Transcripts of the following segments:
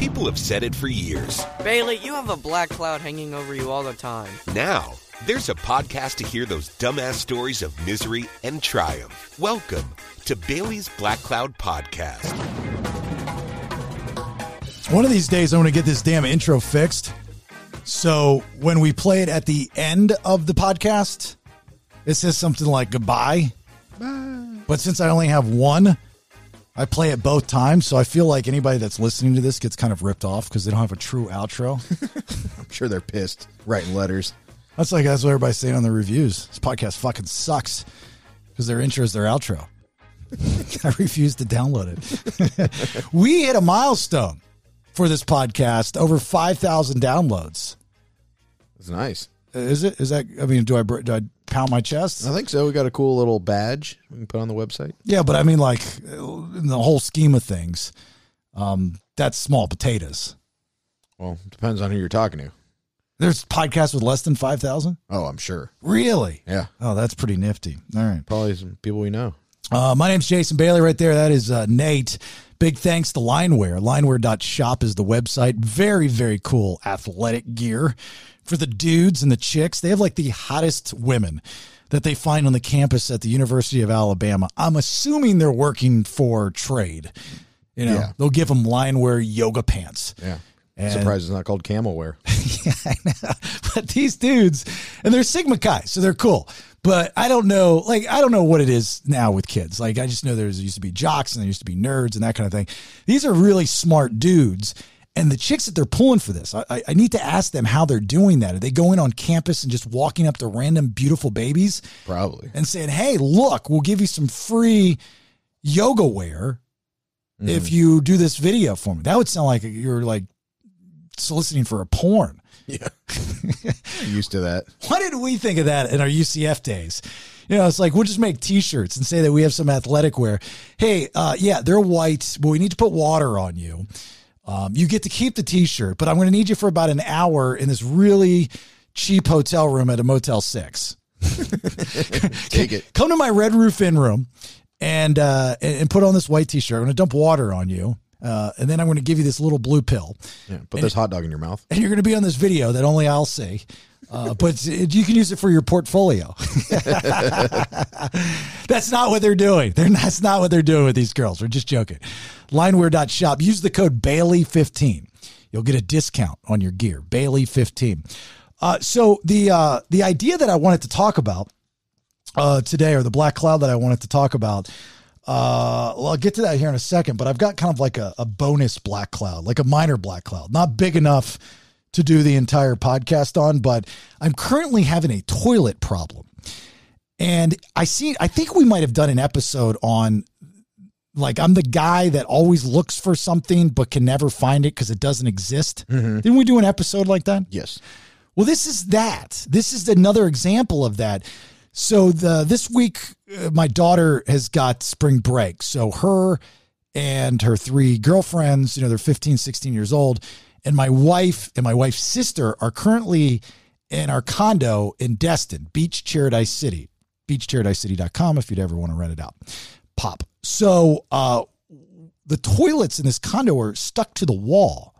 People have said it for years. Bailey, you have a black cloud hanging over you all the time. Now, there's a podcast to hear those dumbass stories of misery and triumph. Welcome to Bailey's Black Cloud Podcast. One of these days, I'm going to get this damn intro fixed. So when we play it at the end of the podcast, it says something like goodbye. But since I only have one, I play it both times. So I feel like anybody that's listening to this gets kind of ripped off because they don't have a true outro. I'm sure they're pissed writing letters. That's like that's what everybody's saying on the reviews. This podcast fucking sucks because their intro is their outro. I refuse to download it. we hit a milestone for this podcast over 5,000 downloads. It's nice. Is it? Is that? I mean, do I do I pound my chest? I think so. We got a cool little badge we can put on the website. Yeah, but I mean, like in the whole scheme of things, um, that's small potatoes. Well, depends on who you're talking to. There's podcasts with less than five thousand. Oh, I'm sure. Really? Yeah, Oh, that's pretty nifty. All right. probably some people we know. Uh, my name's Jason Bailey right there. That is uh, Nate. Big thanks to Lineware. Lineware.shop is the website. Very, very cool athletic gear for the dudes and the chicks. They have like the hottest women that they find on the campus at the University of Alabama. I'm assuming they're working for trade. You know, Yeah. they'll give them Lineware yoga pants. Yeah. And- Surprised it's not called camel wear. yeah, I know. But these dudes, and they're Sigma Chi, so they're cool. But I don't know, like, I don't know what it is now with kids. Like, I just know there used to be jocks and there used to be nerds and that kind of thing. These are really smart dudes. And the chicks that they're pulling for this, I, I- need to ask them how they're doing that. Are they going on campus and just walking up to random beautiful babies Probably. and saying, hey, look, we'll give you some free yoga wear if you do this video for me? That would sound like you're like soliciting for a porn. Yeah. Used to that. What did we think of that in our UCF days? You know, it's like we'll just make T-shirts and say that we have some athletic wear. Hey, uh, yeah, they're white, but we need to put water on you. Um, you get to keep the T-shirt, but I'm going to need you for about an hour in this really cheap hotel room at a Motel Six. Take it. Come to my Red Roof Inn room and uh, and put on this white T-shirt. I'm going to dump water on you, uh, and then I'm going to give you this little blue pill Yeah. Put this hot dog in your mouth. and you're going to be on this video that only I'll see. Uh, but you can use it for your portfolio. that's not what they're doing. They're not, that's not what they're doing with these girls. We're just joking. Lineware.shop. Use the code Bailey15. You'll get a discount on your gear. Bailey15. Uh, so the uh, the idea that I wanted to talk about uh, today, or the black cloud that I wanted to talk about, uh, well, I'll get to that here in a second. But I've got kind of like a, a bonus black cloud, like a minor black cloud, not big enough to do the entire podcast on. But I'm currently having a toilet problem, and I see. I think we might have done an episode on. Like I'm the guy that always looks for something but can never find it because it doesn't exist. Didn't we do an episode like that? Yes. Well, this is that. This is another example of that. So the this week, uh, my daughter has got spring break. So her and her three girlfriends, you know, they're 15, 16 years old, and my wife and my wife's sister are currently in our condo in Destin, Beach Paradise City. BeachParadiseCity.com if you'd ever want to rent it out. Pop. So uh, the toilets in this condo are stuck to the wall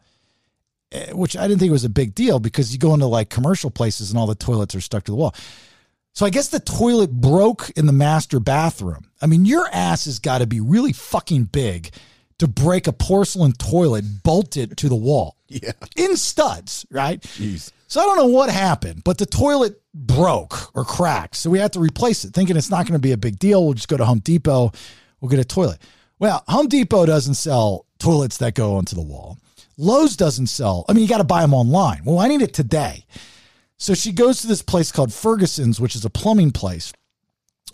eh, which I didn't think was a big deal because you go into like commercial places and all the toilets are stuck to the wall. So I guess the toilet broke in the master bathroom. I mean, your ass has got to be really fucking big to break a porcelain toilet bolted to the wall Yeah. in studs, right? Jeez. So I don't know what happened, but the toilet broke or cracked. So we had to replace it, thinking it's not going to be a big deal. We'll just go to Home Depot. We'll get a toilet. Well, Home Depot doesn't sell toilets that go onto the wall. Lowe's doesn't sell. I mean, you got to buy them online. Well, I need it today. So she goes to this place called Ferguson's, which is a plumbing place,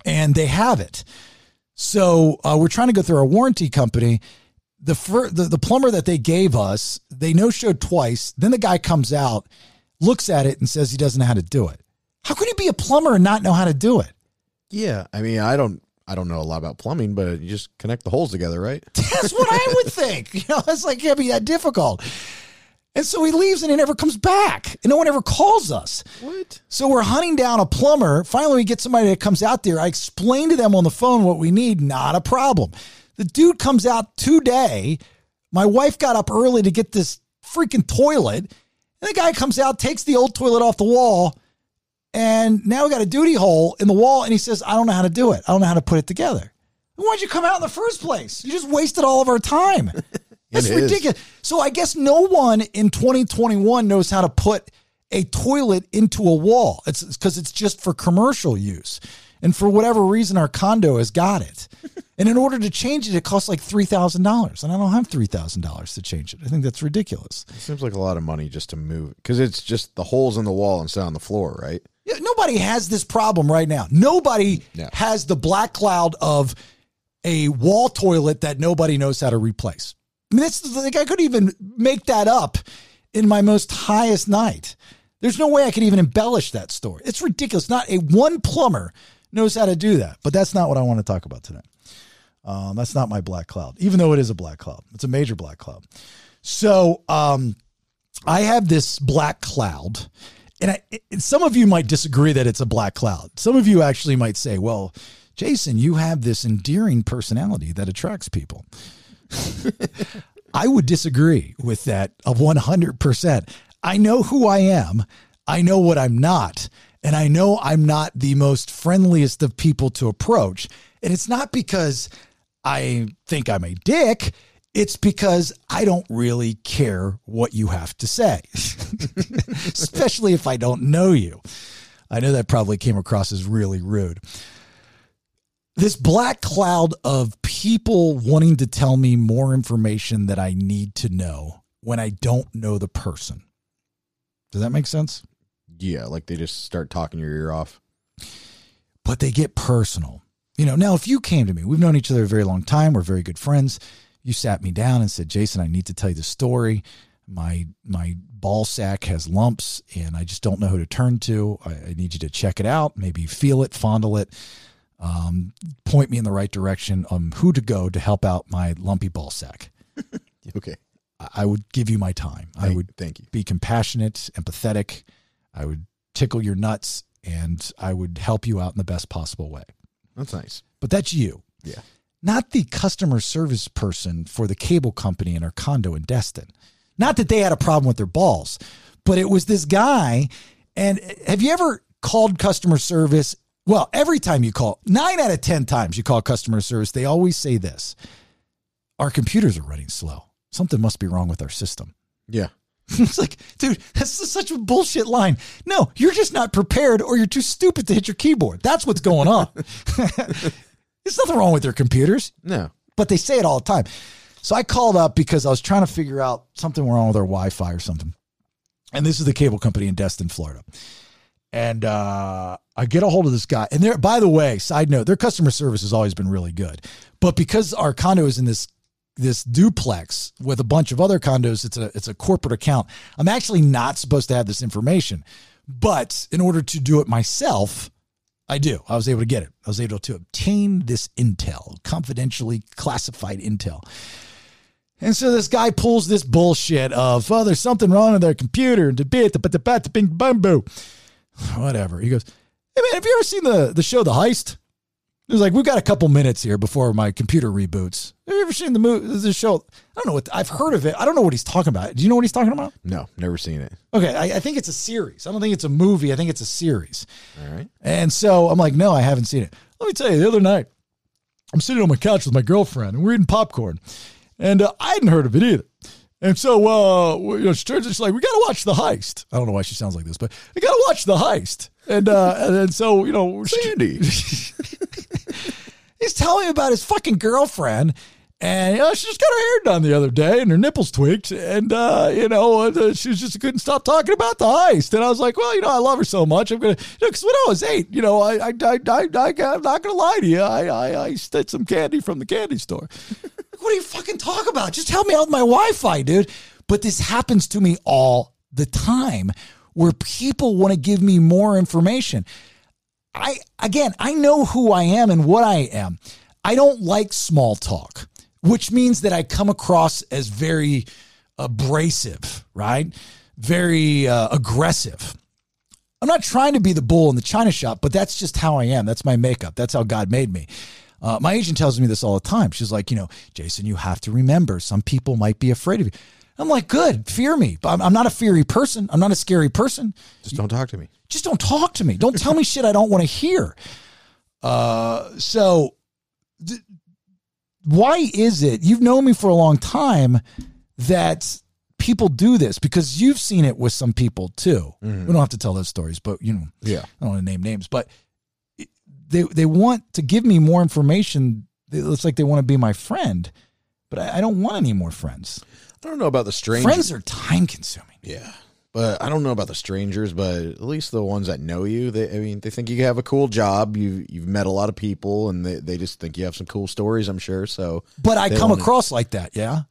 and they have it. So uh, we're trying to go through our warranty company. The, fir- the the plumber that they gave us, they no showed twice. Then the guy comes out, looks at it, and says he doesn't know how to do it. How could he be a plumber and not know how to do it? Yeah. I mean, I don't I don't know a lot about plumbing, but you just connect the holes together, right? That's what I would think. You know, it's like, can't be that difficult. And so he leaves and he never comes back. And no one ever calls us. What? So we're hunting down a plumber. Finally, we get somebody that comes out there. I explain to them on the phone what we need. Not a problem. The dude comes out today, My wife got up early to get this freaking toilet, and the guy comes out, takes the old toilet off the wall, and now we got a duty hole in the wall, and he says, I don't know how to do it. I don't know how to put it together. Why'd you come out in the first place? You just wasted all of our time. That's It is. ridiculous. So I guess no one in 2021 knows how to put a toilet into a wall. It's because it's just for commercial use. And for whatever reason, our condo has got it. And in order to change it, it costs like $3,000. And I don't have $3,000 to change it. I think that's ridiculous. It seems like a lot of money just to move because it's just the holes in the wall instead on the floor, right? Yeah, nobody has this problem right now. Nobody No. has the black cloud of a wall toilet that nobody knows how to replace. I mean, that's like I could even make that up in my most highest night. There's no way I could even embellish that story. It's ridiculous. Not a one plumber knows how to do that. But that's not what I want to talk about today. Um, that's not my black cloud, even though it is a black cloud. It's a major black cloud. So um, I have this black cloud, and I, and some of you might disagree that it's a black cloud. Some of you actually might say, "Well, Jason, you have this endearing personality that attracts people." I would disagree with that of 100%. I know who I am. I know what I'm not. And I know I'm not the most friendliest of people to approach. And it's not because I think I'm a dick. It's because I don't really care what you have to say, especially if I don't know you. I know that probably came across as really rude this black cloud of people wanting to tell me more information that I need to know when I don't know the person. Does that make sense? Yeah, like they just start talking your ear off. But they get personal. You know, now if you came to me, we've known each other a very long time, we're very good friends. You sat me down and said, "Jason, I need to tell you the story. My my ball sack has lumps and I just don't know who to turn to. I, I need you to check it out, maybe feel it, fondle it." um, point me in the right direction on who to go to help out my lumpy ball sack. Okay. I- I would give you my time. I would Thank you. be compassionate, empathetic. I would tickle your nuts and I would help you out in the best possible way. That's nice. But that's you, Yeah. not the customer service person for the cable company in our condo in Destin. Not that they had a problem with their balls, but it was this guy. And eh, have you ever called customer service? Well, every time you call, nine out of 10 times you call customer service, they always say this Our computers are running slow. Something must be wrong with our system. Yeah. it's like, dude, that's such a bullshit line. No, you're just not prepared or you're too stupid to hit your keyboard. That's what's going on. There's nothing wrong with their computers No. but they say it all the time. So I called up because I was trying to figure out something wrong with our Wi-Fi or something. And this is the cable company in Destin, Florida. And uh, I get a hold of this guy. And there, by the way, side note, their customer service has always been really good. But because our condo is in this this duplex with a bunch of other condos, it's a it's a corporate account. I'm actually not supposed to have this information. But in order to do it myself, I do. I was able to get it. I was able to obtain this intel, confidentially classified intel. And so this guy pulls this bullshit of, oh, there's something wrong with their computer. Whatever. He goes, hey man, have you ever seen the the show The Heist? He was like, we've got a couple minutes here before my computer reboots. Have you ever seen the movie? The show? I don't know what I've heard of it. I don't know what he's talking about. Do you know what he's talking about? No. Never seen it. Okay, I, I think it's a series. I don't think it's a movie. I think it's a series. All right. And so I'm like, no, I haven't seen it. Let me tell you, the other night, I'm sitting on my couch with my girlfriend and we're eating popcorn. And uh, I hadn't heard of it either. And so, uh, you know, she turns, she's like, we got to watch The Heist. I don't know why she sounds like this, but we got to watch The Heist. And, uh, and then so, you know, Sandy. he's telling me about his fucking girlfriend. And you know, she just got her hair done the other day, and her nipples tweaked, and uh, you know, uh, she just couldn't stop talking about the heist. And I was like, well, you know, I love her so much. I'm gonna, because when I was eight, you know, I, I, I, I, I, I'm not gonna lie to you, I, I, I stole some candy from the candy store. What do you fucking talk about? Just help me out with my Wi-Fi, dude. But this happens to me all the time, where people want to give me more information. I again, I know who I am and what I am. I don't like small talk, which means that I come across as very abrasive, right? Very uh, aggressive. I'm not trying to be the bull in the china shop, but that's just how I am. That's my makeup. That's how God made me. Uh, my agent tells me this all the time. She's like, you know, Jason, you have to remember some people might be afraid of you. I'm like, good, fear me. But I'm, I'm not a feary person. I'm not a scary person. Just don't talk to me. Just don't talk to me. Don't tell me shit I don't want to hear. Uh, so th- why is it you've known me for a long time that people do this because you've seen it with some people too. We don't have to tell those stories, but you know, Yeah. I don't want to name names, but they they want to give me more information. It looks like they want to be my friend, but I, I don't want any more friends. I don't know about the strangers. Friends are time consuming. Yeah. But I don't know about the strangers, but at least the ones that know you, they I mean, they think you have a cool job. You you've met a lot of people and they, they just think you have some cool stories, I'm sure. So But I come wanna- across like that, yeah,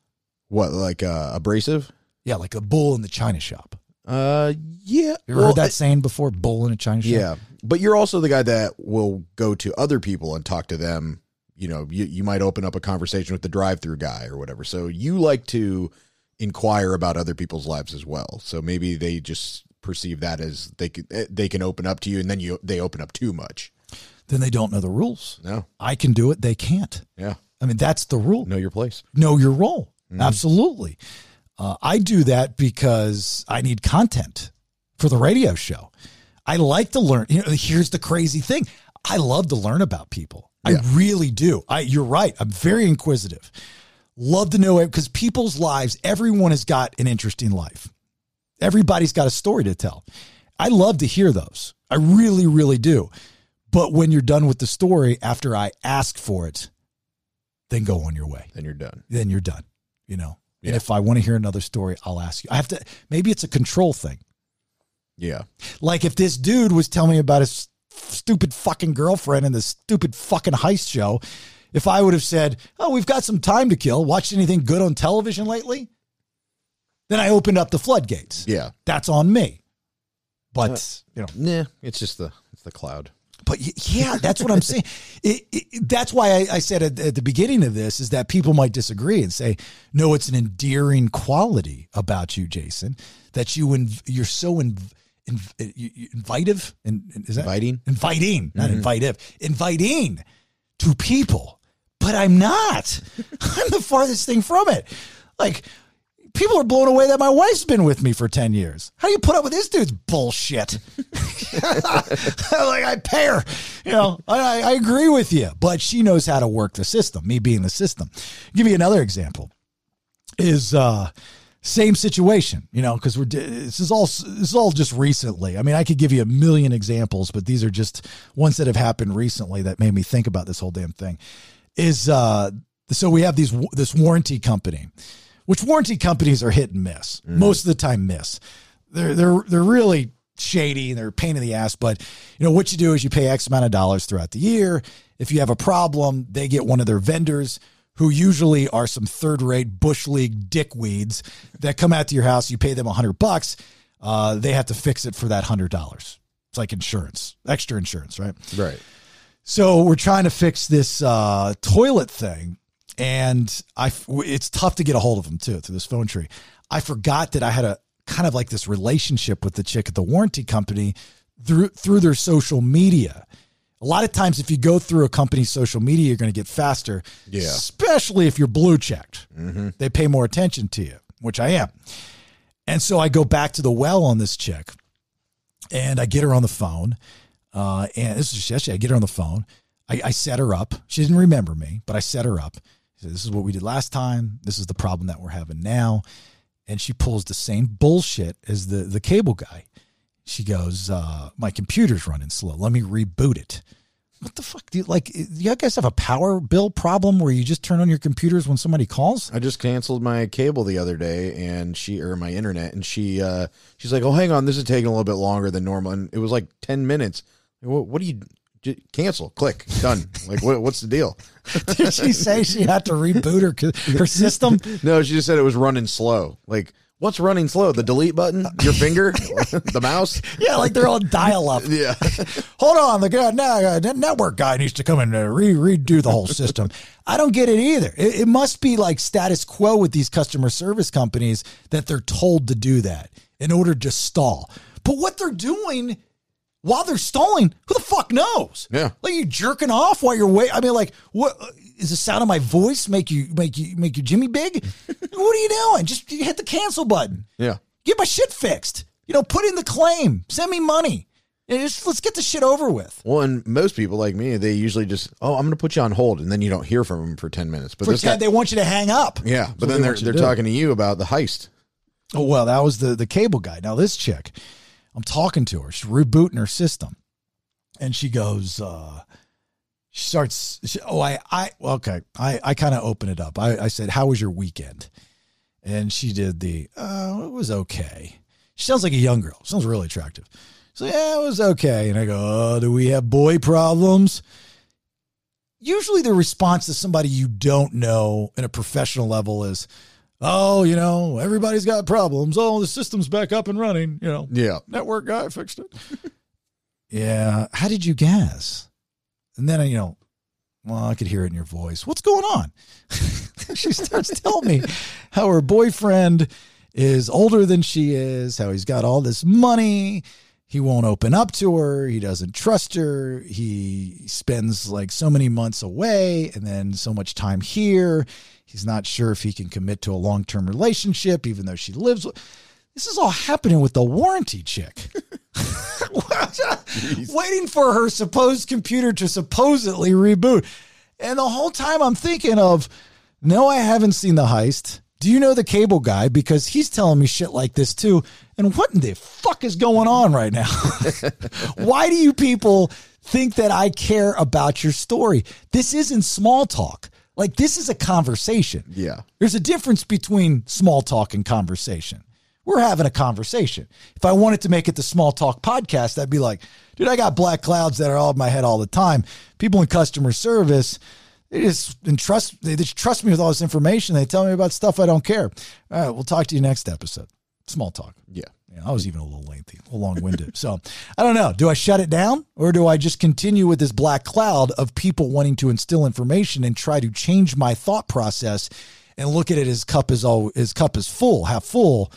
what, like uh abrasive? yeah, like a bull in the china shop. Uh yeah. You ever Well, heard that saying before? Bull in a china shop. Yeah. But you're also the guy that will go to other people and talk to them. You know, you, you might open up a conversation with the drive through guy or whatever. So you like to inquire about other people's lives as well. So maybe they just perceive that as they can they can open up to you and then you they open up too much. Then they don't know the rules. No. I can do it. They can't. Yeah. I mean, that's the rule. Know your place. know your role. Absolutely. Uh, I do that because I need content for the radio show. I like to learn. You know, here's the crazy thing. I love to learn about people. Yeah. I really do. I, you're right. I'm very inquisitive. Love to know it because people's lives, everyone has got an interesting life. Everybody's got a story to tell. I love to hear those. I really, really do. But when you're done with the story after I ask for it, then go on your way Then you're done. then you're done. You know. And if I want to hear another story, I'll ask you. I have to. Maybe it's a control thing. Yeah. Like if this dude was telling me about his stupid fucking girlfriend in this stupid fucking heist show, if I would have said, "Oh, we've got some time to kill. Watched anything good on television lately?" Then I opened up the floodgates. Yeah. That's on me. But uh, you know, Nah. It's just the it's the cloud. But yeah, that's what I'm saying. It, it, that's why I, I said at, at the beginning of this is that people might disagree and say, no, it's an endearing quality about you, Jason, that you inv- you're so in, in, you invitive and is that Inviting? inviting, not invitive, inviting to people. But I'm not. I'm the farthest thing from it. Like people are blown away that my wife's been with me for 10 years. How do you put up with this dude's bullshit? like I pay her, you know, I, I agree with you, but she knows how to work the system, me being the system. give you another example is, uh, same situation, you know, because we're this is all this is all just recently. I mean, I could give you a million examples, but these are just ones that have happened recently that made me think about this whole damn thing. Is uh, so we have these this warranty company, which warranty companies are hit and miss. Most of the time, miss. They're they're they're really shady and they're a pain in the ass. But you know what you do is you pay X amount of dollars throughout the year. If you have a problem, they get one of their vendors who usually are some third rate bush league dickweeds that come out to your house. You pay them a hundred bucks. Uh, they have to fix it for that hundred dollars. It's like insurance, extra insurance, right? Right. So we're trying to fix this uh, toilet thing, and I it's tough to get a hold of them too through this phone tree. I forgot that I had a kind of like this relationship with the chick at the warranty company through through their social media. A lot of times, if you go through a company's social media, you're going to get faster. Yeah. Especially if you're blue checked, they pay more attention to you, which I am. And so I go back to the well on this chick, and I get her on the phone. Uh, and this is yesterday. I get her on the phone. I, I set her up. She didn't remember me, but I set her up. Said, this is what we did last time. This is the problem that we're having now. And she pulls the same bullshit as the, the cable guy. She goes, uh, my computer's running slow. Let me reboot it. What the fuck? Do you like, do you guys have a power bill problem where you just turn on your computers when somebody calls? I just canceled my cable the other day, and she or my internet, and she uh, she's like, "Oh, hang on, this is taking a little bit longer than normal." And it was like ten minutes. What, what do you cancel? Click done. like, what, what's the deal? Did she say she had to reboot her, her system? No, she just said it was running slow. Like, what's running slow? The delete button? Your finger? the mouse? Yeah, like they're all dial up. Yeah. Hold on, the guy, no, uh, network guy needs to come in and re- redo the whole system. I don't get it either. It, it must be like status quo with these customer service companies that they're told to do that in order to stall. But what they're doing, while they're stalling, who the fuck knows? Yeah. Like you jerking off while you're waiting. I mean, like, what is the sound of my voice make you make you make you Jimmy big? what are you doing? Just you hit the cancel button. Yeah. Get my shit fixed. You know, put in the claim. Send me money. Yeah, just, let's get the shit over with. Well, and most people like me, they usually just, oh, I'm going to put you on hold, and then you don't hear from them for ten minutes. But For this guy, they want you to hang up. yeah, but then they they're they're to talking to you about the heist. Oh well, that was the the cable guy. Now this chick, I'm talking to her. She's rebooting her system, and she goes. uh She starts. She, oh, I I okay. I I kind of open it up. I I said, "How was your weekend?" And she did the. Oh, it was okay. She sounds like a young girl. Sounds really attractive. So yeah, it was okay. And I go, "Oh, do we have boy problems?" Usually, the response to somebody you don't know in a professional level is, oh, you know, everybody's got problems. Oh, the system's back up and running. You know, Yeah. network guy fixed it. yeah. How did you guess? And then, you know, well, I could hear it in your voice. What's going on? she starts telling me how her boyfriend is older than she is, how he's got all this money. He won't open up to her. He doesn't trust her. He spends like so many months away and then so much time here. He's not sure if he can commit to a long term relationship, even though she lives. with- This is all happening with the warranty chick. Waiting for her supposed computer to supposedly reboot. And the whole time I'm thinking of, no, I haven't seen the heist. Do you know the cable guy? Because he's telling me shit like this too. And what in the fuck is going on right now? Why do you people think that I care about your story? This isn't small talk. Like, this is a conversation. Yeah. There's a difference between small talk and conversation. We're having a conversation. If I wanted to make it the small talk podcast, I'd be like, dude, I got black clouds that are all in my head all the time. People in customer service, they just entrust they just trust me with all this information. They tell me about stuff I don't care. All right, we'll talk to you next episode. Small talk. Yeah. Yeah, I was even a little lengthy, a little long winded. so I don't know. Do I shut it down or do I just continue with this black cloud of people wanting to instill information and try to change my thought process and look at it as cup is all his cup is full, half full,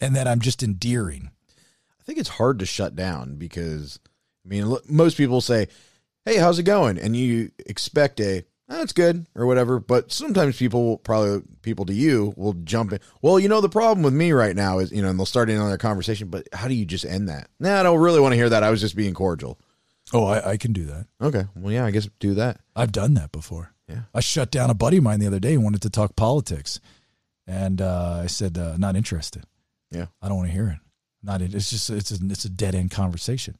and that I'm just endearing. I think it's hard to shut down because, I mean, look, most people say, "Hey, how's it going?" and you expect a "That's good" or whatever. But sometimes people, will probably people to you, will jump in. Well, you know, the problem with me right now is, you know, and they'll start in on their conversation. But how do you just end that? Nah, I don't really want to hear that. I was just being cordial. Oh, I, I can do that. Okay, well, yeah, I guess do that. I've done that before. Yeah. I shut down a buddy of mine the other day who wanted to talk politics. And uh, I said, uh, not interested. Yeah. I don't want to hear it. Not it. It's just it's a, it's a dead end conversation.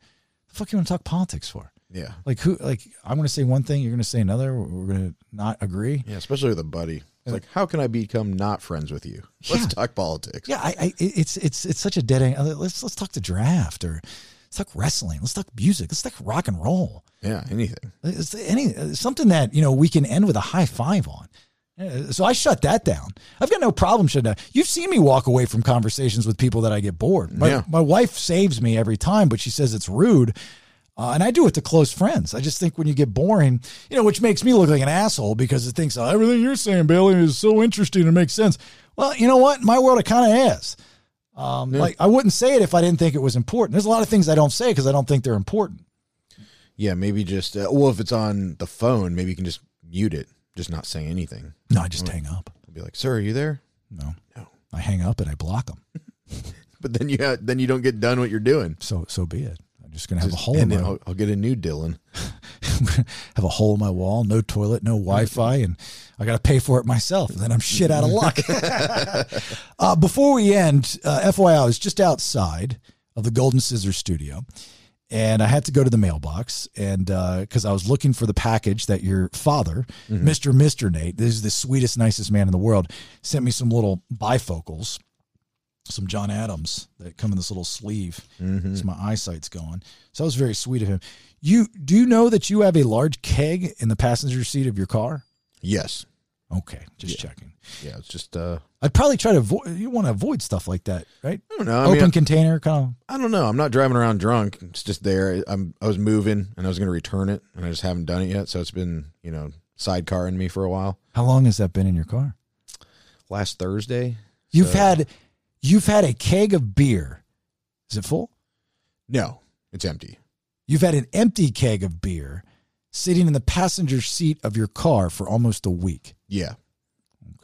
The fuck you want to talk politics for? Yeah, Like who? Like I'm going to say one thing, you're going to say another. We're going to not agree. yeah, especially with a buddy. It's like, how can I become not friends with you? Let's Yeah. talk politics. Yeah, I, I it's it's it's such a dead end. Let's let's talk the draft or let's talk wrestling. Let's talk music. Let's talk rock and roll. yeah, anything. It's any something that you know we can end with a high five on. So I shut that down. I've got no problem shutting down. You've seen me walk away from conversations with people that I get bored. My, Yeah. my wife saves me every time, but she says it's rude. Uh, and I do it to close friends. I just think when you get boring, you know, which makes me look like an asshole because it thinks oh, everything you're saying, Bailey, is so interesting and makes sense. Well, you know what? My world, it kind of is. Um, Like I wouldn't say it if I didn't think it was important. There's a lot of things I don't say because I don't think they're important. Yeah, maybe just uh, well, if it's on the phone, maybe you can just mute it, just not say anything. No, I just hang up. I'll be like, "Sir, are you there?" No, No. I hang up and I block them. But then you ha- then you don't get done what you're doing. So so be it. I'm just gonna have Just a hole in end my. I'll, I'll get a new Dylan. have a hole in my wall, no toilet, no Wi-Fi, and I got to pay for it myself. And then I'm shit out of luck. uh, before we end, uh, FYI, I was just outside of the Golden Scissors studio, and I had to go to the mailbox, and uh, because I was looking for the package that your father, mm-hmm. Mister Mister Nate, this is the sweetest, nicest man in the world, sent me some little bifocals. Some John Adams that come in this little sleeve. Mm-hmm. So my eyesight's going. So that was very sweet of him. You do you know that you have a large keg in the passenger seat of your car? Yes. Okay, just checking. Yeah. It's just uh, I'd probably try to avoid. You want to avoid stuff like that, right? I don't know. I Open mean, container, kind of. I don't know. I'm not driving around drunk. It's just there. I'm I was moving and I was going to return it and I just haven't done it yet. So it's been you know sidecarring me for a while. How long has that been in your car? Last Thursday. You've So- had, you've had a keg of beer. Is it full? No, it's empty. You've had an empty keg of beer sitting in the passenger seat of your car for almost a week. Yeah.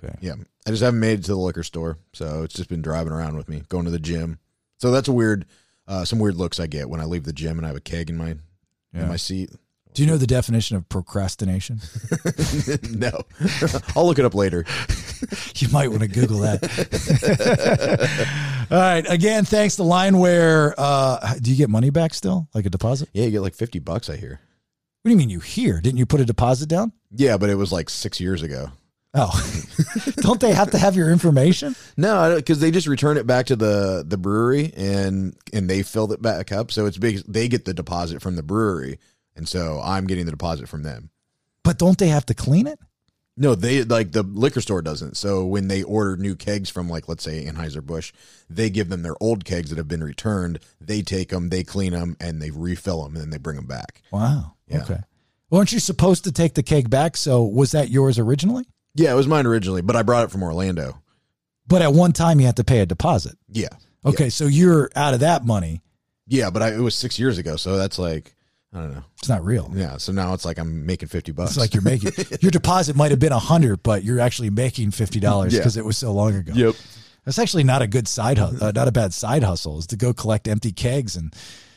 Okay. Yeah. I just haven't made it to the liquor store. So it's just been driving around with me, going to the gym. So that's a weird, uh, some weird looks I get when I leave the gym and I have a keg in my Yeah. in my seat. Do you know the definition of procrastination? no, I'll look it up later. you might want to Google that. All right. Again, thanks to Lineware. Uh, do you get money back still, like a deposit? Yeah, you get like fifty bucks. I hear. What do you mean you hear? Didn't you put a deposit down? Yeah, but it was like six years ago. Oh, don't they have to have your information? No, because they just return it back to the the brewery and and they fill it back up. So it's big. They get the deposit from the brewery, and so I'm getting the deposit from them. But don't they have to clean it? No, they like the liquor store doesn't. So when they order new kegs from like let's say Anheuser Busch, they give them their old kegs that have been returned. They take them, they clean them, and they refill them, and then they bring them back. Wow. Yeah. Okay. Weren't you supposed to take the keg back? So was that yours originally? Yeah, it was mine originally, but I brought it from Orlando. But at one time you had to pay a deposit. Yeah. Okay, so you're out of that money. Yeah, but I, it was six years ago, so that's like I don't know. It's not real. Yeah, so now it's like I'm making fifty bucks. It's like you're making your deposit might have been a hundred, but you're actually making fifty dollars Yeah. because it was so long ago. Yep. That's actually not a good side hustle, uh, not a bad side hustle, is to go collect empty kegs and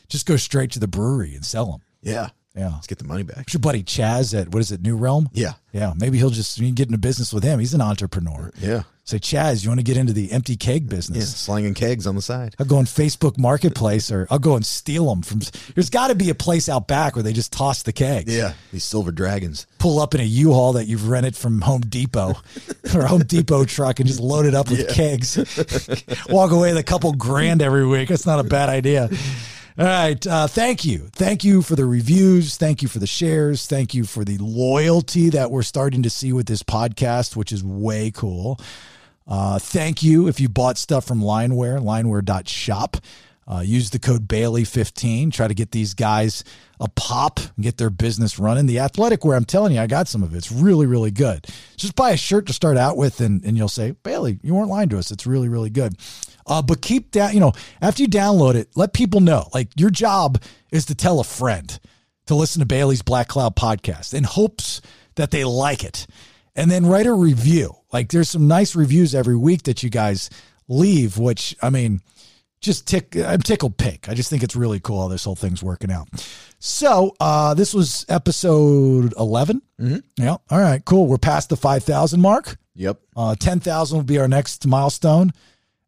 just go straight to the brewery and sell them. Yeah. Yeah. Let's get the money back. What's your buddy Chaz at what is it, New Realm? Yeah. Yeah, maybe he'll just you can get into business with him. He's an entrepreneur. Yeah. Say, Chaz, you want to get into the empty keg business? Yeah. Slanging kegs on the side. I'll go on Facebook Marketplace or I'll go and steal them from. There's got to be a place out back where they just toss the kegs. Yeah. These silver dragons. Pull up in a U-Haul that you've rented from Home Depot or Home Depot truck and just load it up with kegs. Walk away with a couple grand every week. That's not a bad idea. All right. Uh, thank you. Thank you for the reviews. Thank you for the shares. Thank you for the loyalty that we're starting to see with this podcast, which is way cool. Uh, thank you if you bought stuff from Lineware, lineware.shop. Uh, use the code Bailey15. Try to get these guys a pop and get their business running. The athletic wear, I'm telling you, I got some of it. It's really, really good. Just buy a shirt to start out with, and, and you'll say, Bailey, you weren't lying to us. It's really, really good. Uh, but keep that, you know, after you download it, let people know. Like your job is to tell a friend to listen to Bailey's Black Cloud podcast in hopes that they like it. And then write a review. Like there's some nice reviews every week that you guys leave, which I mean, just tick I'm tickled pink. I just think it's really cool how this whole thing's working out. So uh this was episode 11. Mm-hmm. Yeah. All right, cool. We're past the 5,000 mark. Yep. Uh 10,000 will be our next milestone.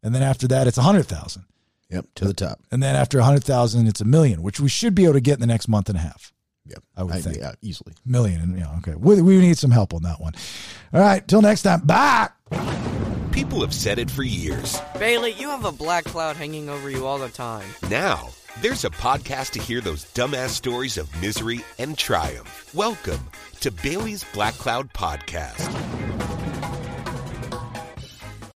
And then after that, it's a 100,000. Yep. To the top. And then after a 100,000, it's a million, which we should be able to get in the next month and a half. Yep. I would think. Yeah, easily. Million. And, yeah, okay. We, we need some help on that one. All right. Till next time. Bye. People have said it for years. Bailey, you have a black cloud hanging over you all the time. Now, there's a podcast to hear those dumbass stories of misery and triumph. Welcome to Bailey's Black Cloud Podcast.